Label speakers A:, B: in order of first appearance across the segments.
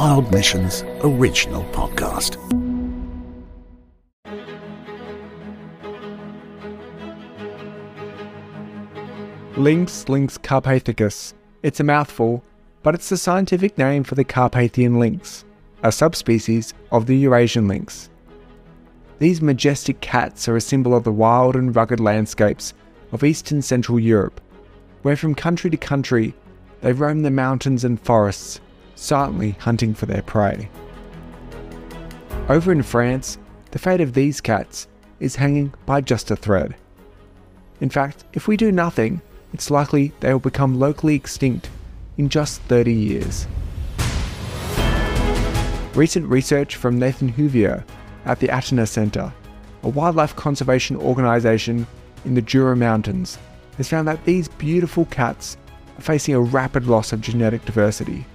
A: Wild Missions original podcast.
B: Lynx lynx carpathicus. It's a mouthful, but it's the scientific name for the Carpathian lynx, a subspecies of the Eurasian lynx. These majestic cats are a symbol of the wild and rugged landscapes of eastern central Europe, where from country to country they roam the mountains and forests, silently hunting for their prey. Over in France, the fate of these cats is hanging by just a thread. In fact, if we do nothing, it's likely they will become locally extinct in just 30 years. Recent research from Nathan Huvier at the Athénas Centre, a wildlife conservation organisation in the Jura Mountains, has found that these beautiful cats are facing a rapid loss of genetic diversity,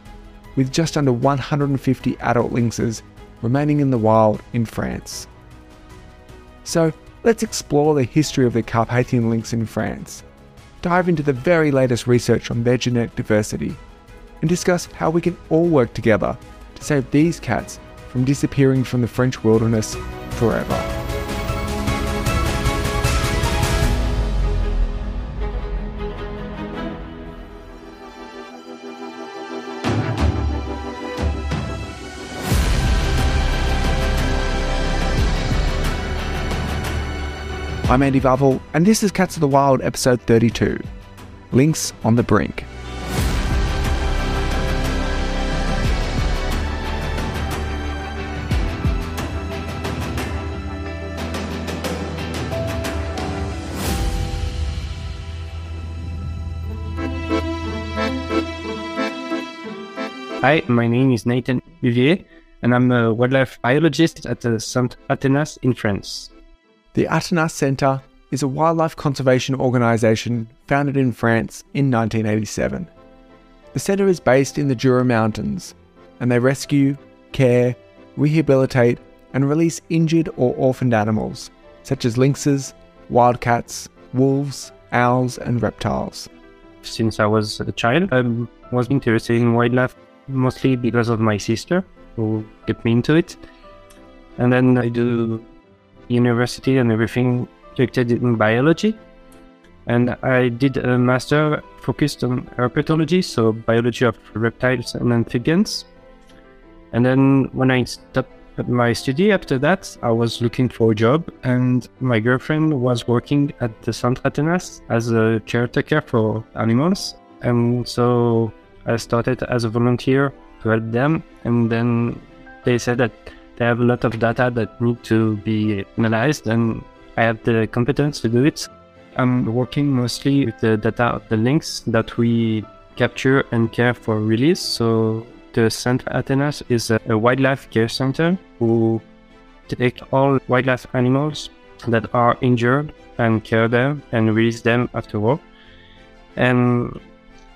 B: with just under 150 adult lynxes remaining in the wild in France. So, let's explore the history of the Carpathian lynx in France dive into the very latest research on their genetic diversity, and discuss how we can all work together to save these cats from disappearing from the French wilderness forever. I'm Andy Varvel, and this is Cats of the Wild, episode 32 Lynx on the Brink.
C: Hi, my name is Nathan Huvier, and I'm a wildlife biologist at the Centre Athénas in France.
B: The Athénas Centre is a wildlife conservation organisation founded in France in 1987. The centre is based in the Jura Mountains and they rescue, care, rehabilitate, and release injured or orphaned animals such as lynxes, wildcats, wolves, owls, and reptiles.
C: Since I was a child, I was interested in wildlife mostly because of my sister who got me into it. And then I do university and everything directed in biology. And I did a master focused on herpetology, so biology of reptiles and amphibians. And then when I stopped my study after that, I was looking for a job, and my girlfriend was working at the Centre Athénas as a caretaker for animals. And so I started as a volunteer to help them. And then they said that they have a lot of data that need to be analyzed, and I have the competence to do it. I'm working mostly with the data of the lynx that we capture and care for release. So the Centre Athénas is a, wildlife care center who take all wildlife animals that are injured and care them and release them afterward. And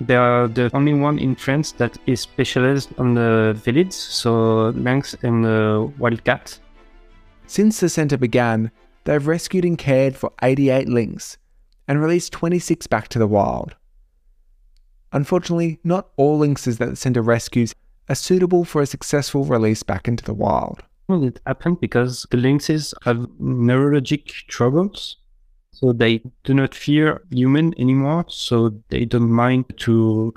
C: they are the only one in France that is specialized on the felids, so lynx and the wildcat.
B: Since the centre began, they've rescued and cared for 88 lynx and released 26 back to the wild. Unfortunately, not all lynxes that the centre rescues are suitable for a successful release back into the wild.
C: Well, it happened because the lynxes have neurologic troubles so they do not fear human anymore. So they don't mind to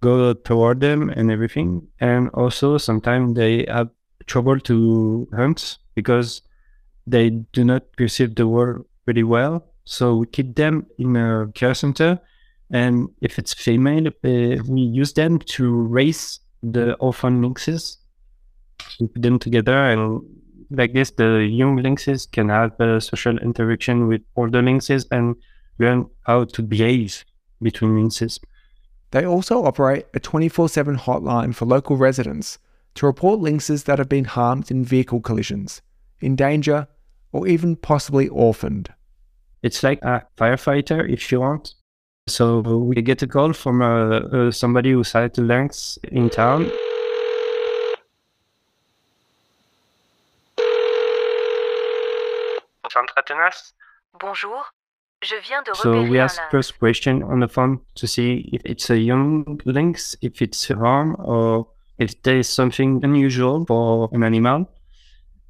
C: go toward them and everything. And also sometimes they have trouble to hunt because they do not perceive the world very well. So we keep them in a care center. And if it's female, uh, we use them to raise the orphan lynxes. We put them together and like this, the young lynxes can have a social interaction with older lynxes and learn how to behave between lynxes.
B: They also operate a 24 7 hotline for local residents to report lynxes that have been harmed in vehicle collisions, in danger, or even possibly orphaned.
C: It's like a firefighter, if you want. So we get a call from uh, uh, somebody who sighted a lynx in town.
D: Bonjour. Je viens de
C: so we ask first question on the phone to see if it's a young lynx, if it's a harm, or if there is something unusual for an animal.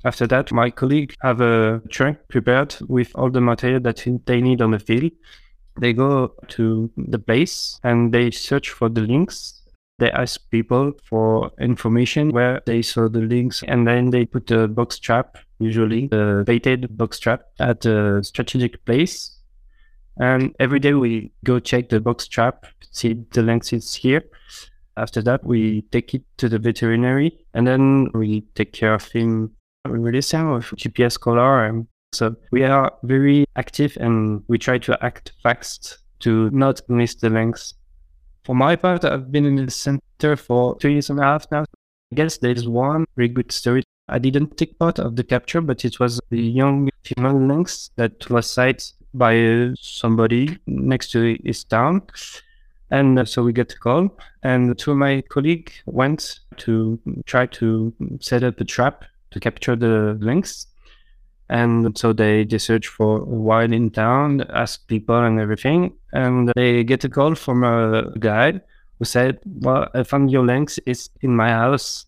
C: After that, my colleague have a trunk prepared with all the material that they need on the field. They go to the place and they search for the lynx. They ask people for information where they saw the lynx, and then they put a box trap, usually a baited box trap, at a strategic place. And every day we go check the box trap, see the length is here. After that, we take it to the veterinary, and then we take care of him. We release him with GPS collar. And so we are very active, and we try to act fast to not miss the lengths. For my part, I've been in the center for two years and a half now. I guess there's one very good story. I didn't take part of the capture, but it was a young female lynx that was sighted by somebody next to his town. And uh, so we get a call, and two of my colleagues went to try to set up a trap to capture the lynx. And so they, they search for a while in town, ask people and everything. And they get a call from a guide who said, Well, I found your lynx is in my house.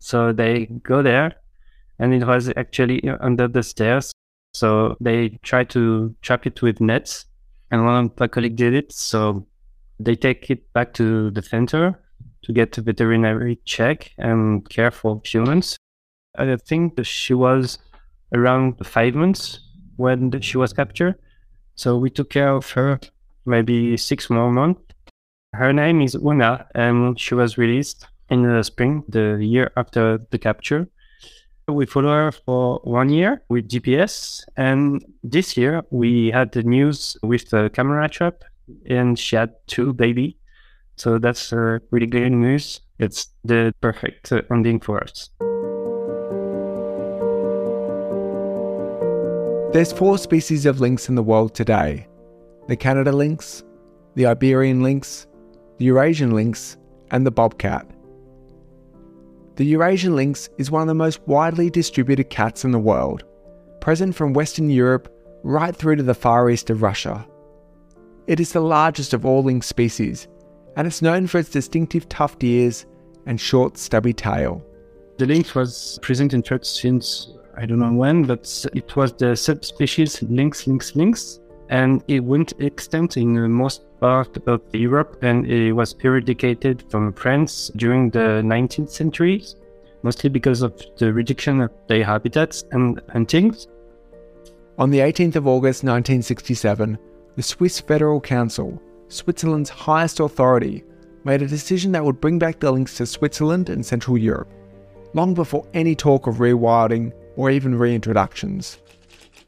C: So they go there, and it was actually uh, under the stairs. So they try to trap it with nets, and one of my colleagues did it. So they take it back to the center to get a veterinary check and care for humans. I think she was around five months when she was captured. So we took care of her maybe six more months. Her name is Una, and she was released in the spring, the year after the capture. We follow her for one year with GPS, and this year we had the news with the camera trap, and she had two baby. So that's uh, really good news. It's the perfect uh, ending for us.
B: There's four species of lynx in the world today the Canada lynx, the Iberian lynx, the Eurasian lynx, and the bobcat. The Eurasian lynx is one of the most widely distributed cats in the world, present from Western Europe right through to the far east of Russia. It is the largest of all lynx species, and it's known for its distinctive tufted ears and short, stubby tail.
C: The lynx was present in Turkey since I don't know when, but it was the subspecies Lynx lynx lynx, and it went extinct in most part of Europe, and it was eradicated from France during the 19th century, mostly because of the reduction of their habitats and hunting.
B: On the 18th of August 1967, the Swiss Federal Council, Switzerland's highest authority, made a decision that would bring back the lynx to Switzerland and Central Europe, long before any talk of rewilding or even reintroductions.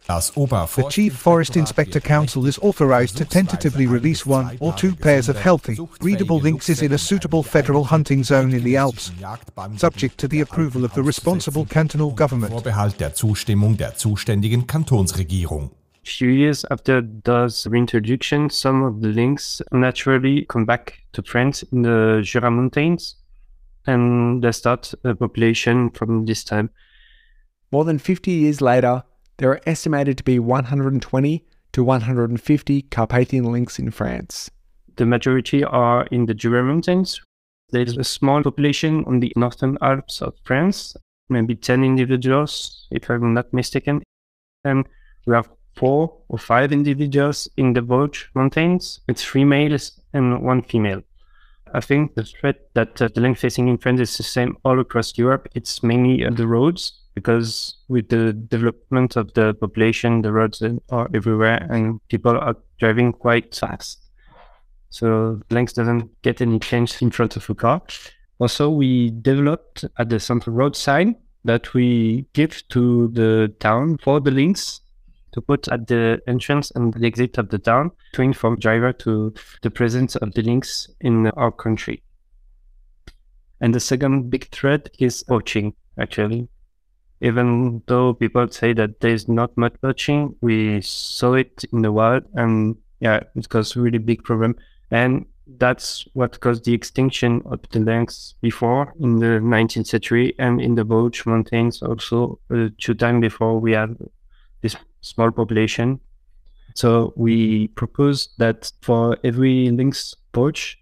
E: The Chief Forest Inspector Council is authorized to tentatively release one or two pairs of healthy, breedable lynxes in a suitable federal hunting zone in the Alps, subject to the approval of the responsible cantonal government.
F: Vorbehalt der Zustimmung der zuständigen Kantonsregierung.
C: few years after those reintroduction, some of the lynx naturally come back to France in the Jura Mountains, and they start a population from this time.
B: More than 50 years later, there are estimated to be 120 to 150 Carpathian lynx in France.
C: The majority are in the Jura Mountains. There's a small population on the northern Alps of France, maybe 10 individuals, if I'm not mistaken. And we have four or five individuals in the Vosges Mountains. It's three males and one female. I think the threat that uh, the lynx facing in France is the same all across Europe. It's mainly uh, the roads because with the development of the population, the roads are everywhere and people are driving quite fast. So lynx doesn't get any change in front of a car. Also, we developed at the central road sign that we give to the town for the lynx to put at the entrance and the exit of the town to inform driver to the presence of the lynx in our country. And the second big threat is poaching, actually. Even though people say that there's not much poaching, we saw it in the wild and yeah, it caused a really big problem. And that's what caused the extinction of the lynx before in the 19th century and in the Vosges Mountains also uh, two times before we had this small population. So we propose that for every lynx poach,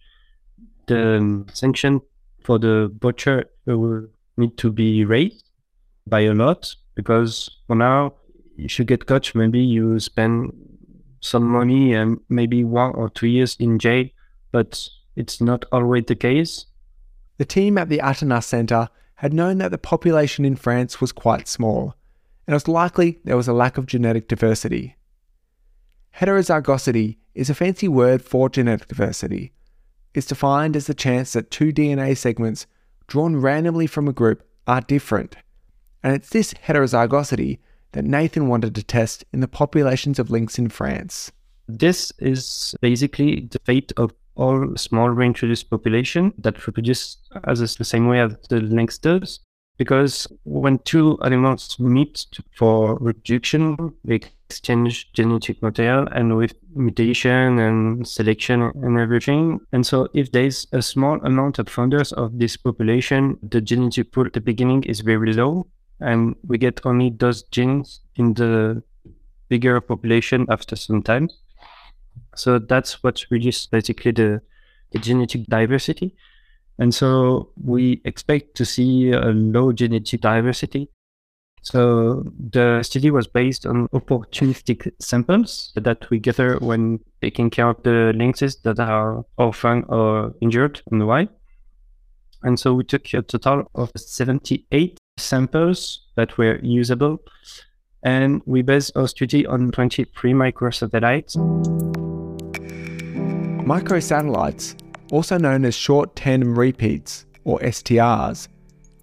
C: the sanction for the butcher, will need to be raised by a lot because for now, if you get caught, maybe you spend some money and maybe one or two years in jail, but it's not always the case.
B: The team at the Athénas Centre had known that the population in France was quite small, and it was likely there was a lack of genetic diversity. Heterozygosity is a fancy word for genetic diversity. It's defined as the chance that two DNA segments drawn randomly from a group are different. And it's this heterozygosity that Nathan wanted to test in the populations of lynx in France.
C: This is basically the fate of all small reintroduced population that reproduce as the same way as the lynx does because when two animals meet for reproduction, they exchange genetic material and with mutation and selection and everything. And so if there's a small amount of founders of this population, the genetic pool at the beginning is very low and we get only those genes in the bigger population after some time. So that's what reduces basically the, the genetic diversity. And so we expect to see a low genetic diversity. So the study was based on opportunistic samples that we gather when taking care of the lynxes that are orphaned or injured the wild. And so we took a total of 78 samples that were usable. And we based our study on 23 microsatellites.
B: Microsatellites also known as short tandem repeats, or STRs,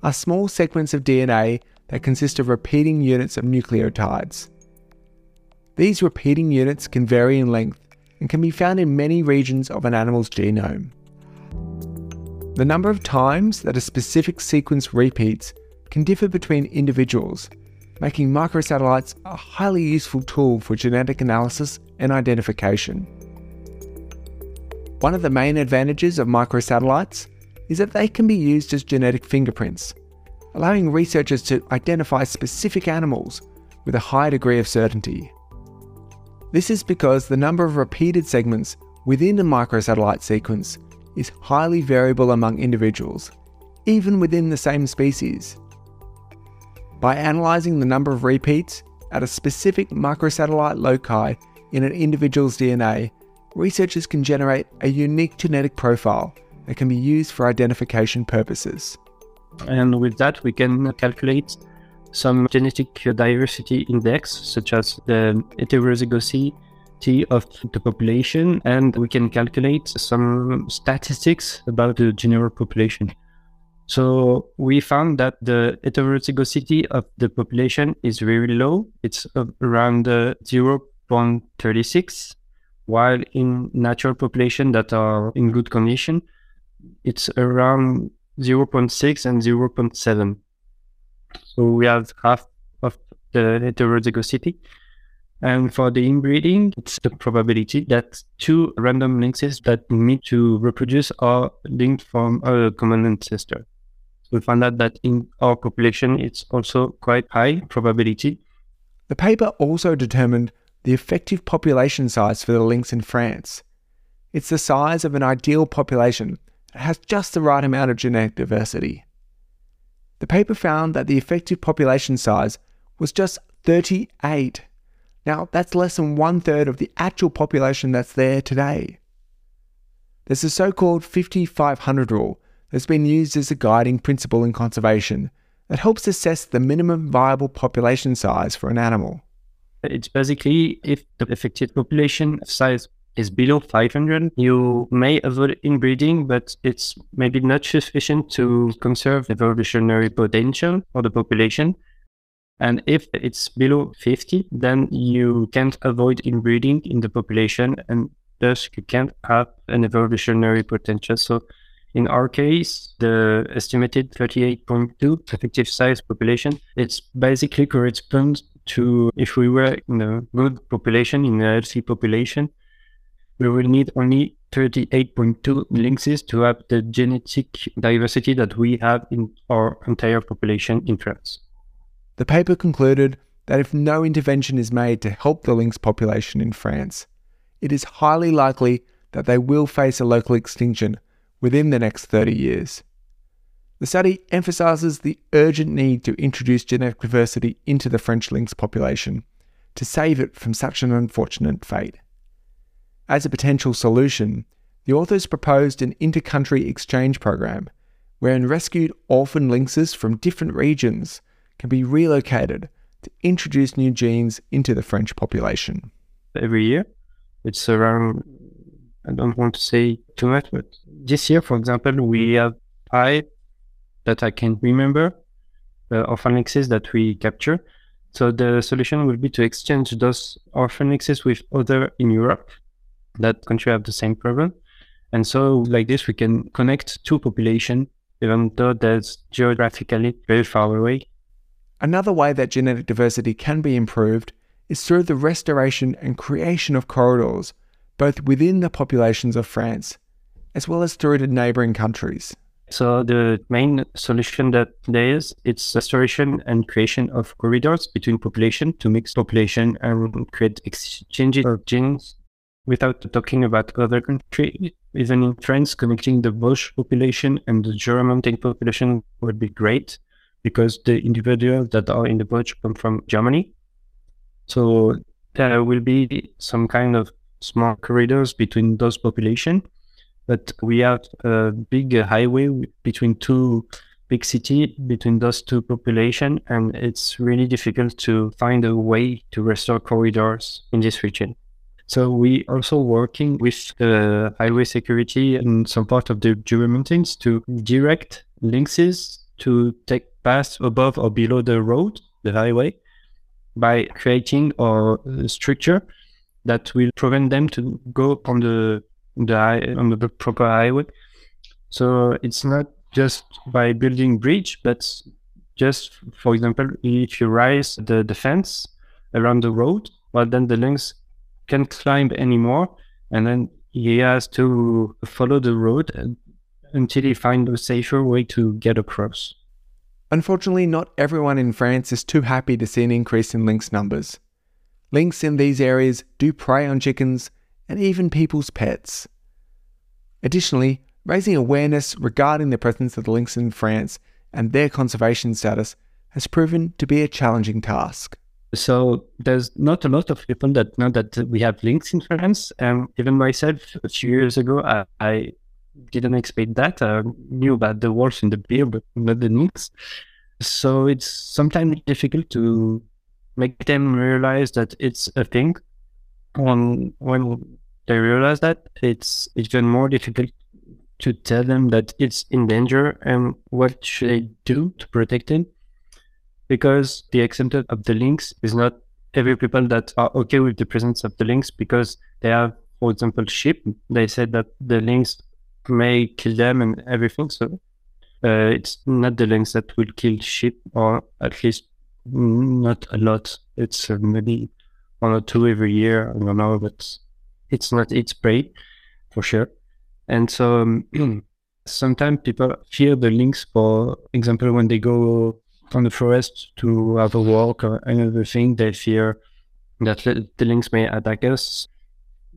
B: are small segments of DNA that consist of repeating units of nucleotides. These repeating units can vary in length and can be found in many regions of an animal's genome. The number of times that a specific sequence repeats can differ between individuals, making microsatellites a highly useful tool for genetic analysis and identification. One of the main advantages of microsatellites is that they can be used as genetic fingerprints, allowing researchers to identify specific animals with a high degree of certainty. This is because the number of repeated segments within a microsatellite sequence is highly variable among individuals, even within the same species. By analysing the number of repeats at a specific microsatellite loci in an individual's DNA, researchers can generate a unique genetic profile that can be used for identification purposes.
C: And with that, we can calculate some genetic diversity index, such as the heterozygosity of the population, and we can calculate some statistics about the general population. So we found that the heterozygosity of the population is very low. It's around uh, 0.36 while in natural population that are in good condition, it's around 0.6 and 0.7. So we have half of the heterozygosity. And for the inbreeding, it's the probability that two random lynxes that meet to reproduce are linked from a common ancestor. We found out that in our population, it's also quite high probability.
B: The paper also determined the effective population size for the lynx in France. It's the size of an ideal population that has just the right amount of genetic diversity. The paper found that the effective population size was just 38. Now, that's less than one third of the actual population that's there today. There's a so called 5500 rule that's been used as a guiding principle in conservation that helps assess the minimum viable population size for an animal.
C: It's basically if the effective population size is below 500, you may avoid inbreeding, but it's maybe not sufficient to conserve the evolutionary potential of the population. And if it's below 50, then you can't avoid inbreeding in the population, and thus you can't have an evolutionary potential. So in our case, the estimated 38.2 effective size population, it's basically corresponds to if we were in a good population, in a healthy population, we will need only 38.2 lynxes to have the genetic diversity that we have in our entire population in France.
B: The paper concluded that if no intervention is made to help the lynx population in France, it is highly likely that they will face a local extinction within the next 30 years. The study emphasises the urgent need to introduce genetic diversity into the French lynx population to save it from such an unfortunate fate. As a potential solution, the authors proposed an inter-country exchange program wherein rescued orphan lynxes from different regions can be relocated to introduce new genes into the French population.
C: Every year, it's around, I don't want to say too much, but this year, for example, we have five that I can't remember uh, orphan that we capture. So the solution will be to exchange those orphan lynxes with other in Europe that country have the same problem. And so like this, we can connect two population, even though that's geographically very far away.
B: Another way that genetic diversity can be improved is through the restoration and creation of corridors, both within the populations of France, as well as through the neighboring countries.
C: So the main solution that there is, it's restoration and creation of corridors between population to mix population and create exchanges of genes without talking about other countries. Even in France, connecting the Vosges population and the Mountain population would be great because the individuals that are in the Vosges come from Germany. So there will be some kind of small corridors between those populations. But we have a big highway between two big city between those two populations, and it's really difficult to find a way to restore corridors in this region. So we also working with the highway security and some part of the Jura Mountains to direct lynxes to take paths above or below the road, the highway, by creating a structure that will prevent them to go on the the on the proper highway. So it's not just by building bridge, but just for example, if you raise the, the fence around the road, well then the lynx can't climb anymore, and then he has to follow the road until he finds a safer way to get across.
B: Unfortunately, not everyone in France is too happy to see an increase in lynx numbers. Lynx in these areas do prey on chickens and even people's pets. Additionally, raising awareness regarding the presence of the lynx in France and their conservation status has proven to be a challenging task.
C: So there's not a lot of people that know that we have lynx in France. And even myself, a few years ago, I, I didn't expect that. I knew about the wolves in the beer, but not the lynx. So it's sometimes difficult to make them realize that it's a thing. When when they realize that, it's even more difficult to tell them that it's in danger and what should they do to protect it because the example of the lynx is not every people that are okay with the presence of the lynx because they have, for example, sheep. They said that the lynx may kill them and everything. So uh, it's not the lynx that will kill sheep, or at least not a lot. It's uh, maybe one or two every year. I don't know, but it's not its prey for sure. And so um, sometimes people fear the lynx, for example, when they go on the forest to have a walk or another thing, they fear that the lynx may attack us.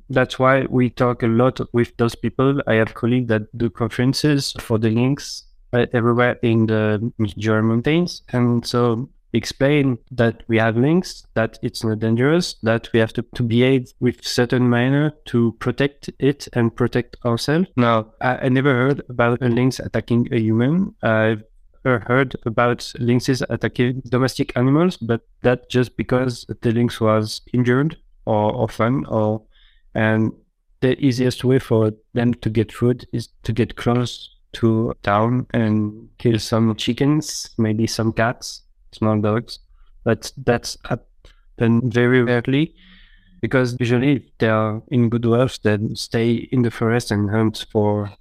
C: That's why we talk a lot with those people. I have colleagues that do conferences for the lynx uh, everywhere in the Jura Mountains. And so explain that we have lynx, that it's not dangerous, that we have to, to behave with certain manner to protect it and protect ourselves. Now, I, I never heard about a lynx attacking a human. I've heard about lynxes attacking domestic animals, but that just because the lynx was injured or orphan or and the easiest way for them to get food is to get close to town and kill some chickens, maybe some cats, small dogs. But that's happened very rarely because usually they are in good health, then stay in the forest and hunt for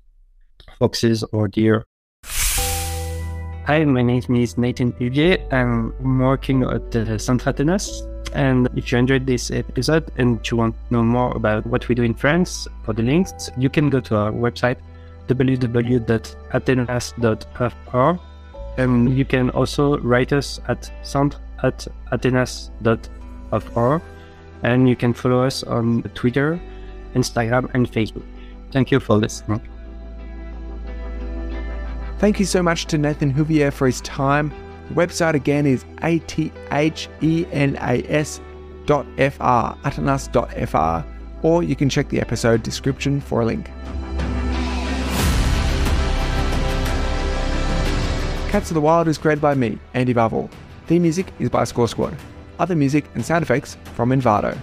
C: foxes or deer. Hi, my name is Nathan Huvier. I'm working at the Centre Athénas. And if you enjoyed this episode and you want to know more about what we do in France for the lynx, you can go to our website www.athenas.fr and you can also write us at sound at athenas.fr and you can follow us on Twitter, Instagram, and Facebook. Thank you for listening.
B: Thank you so much to Nathan Huvier for his time. The website again is athenas.fr, atanas.fr, or you can check the episode description for a link. Cats of the Wild is created by me, Andy Bavell. Theme music is by Score Squad. Other music and sound effects from Envato.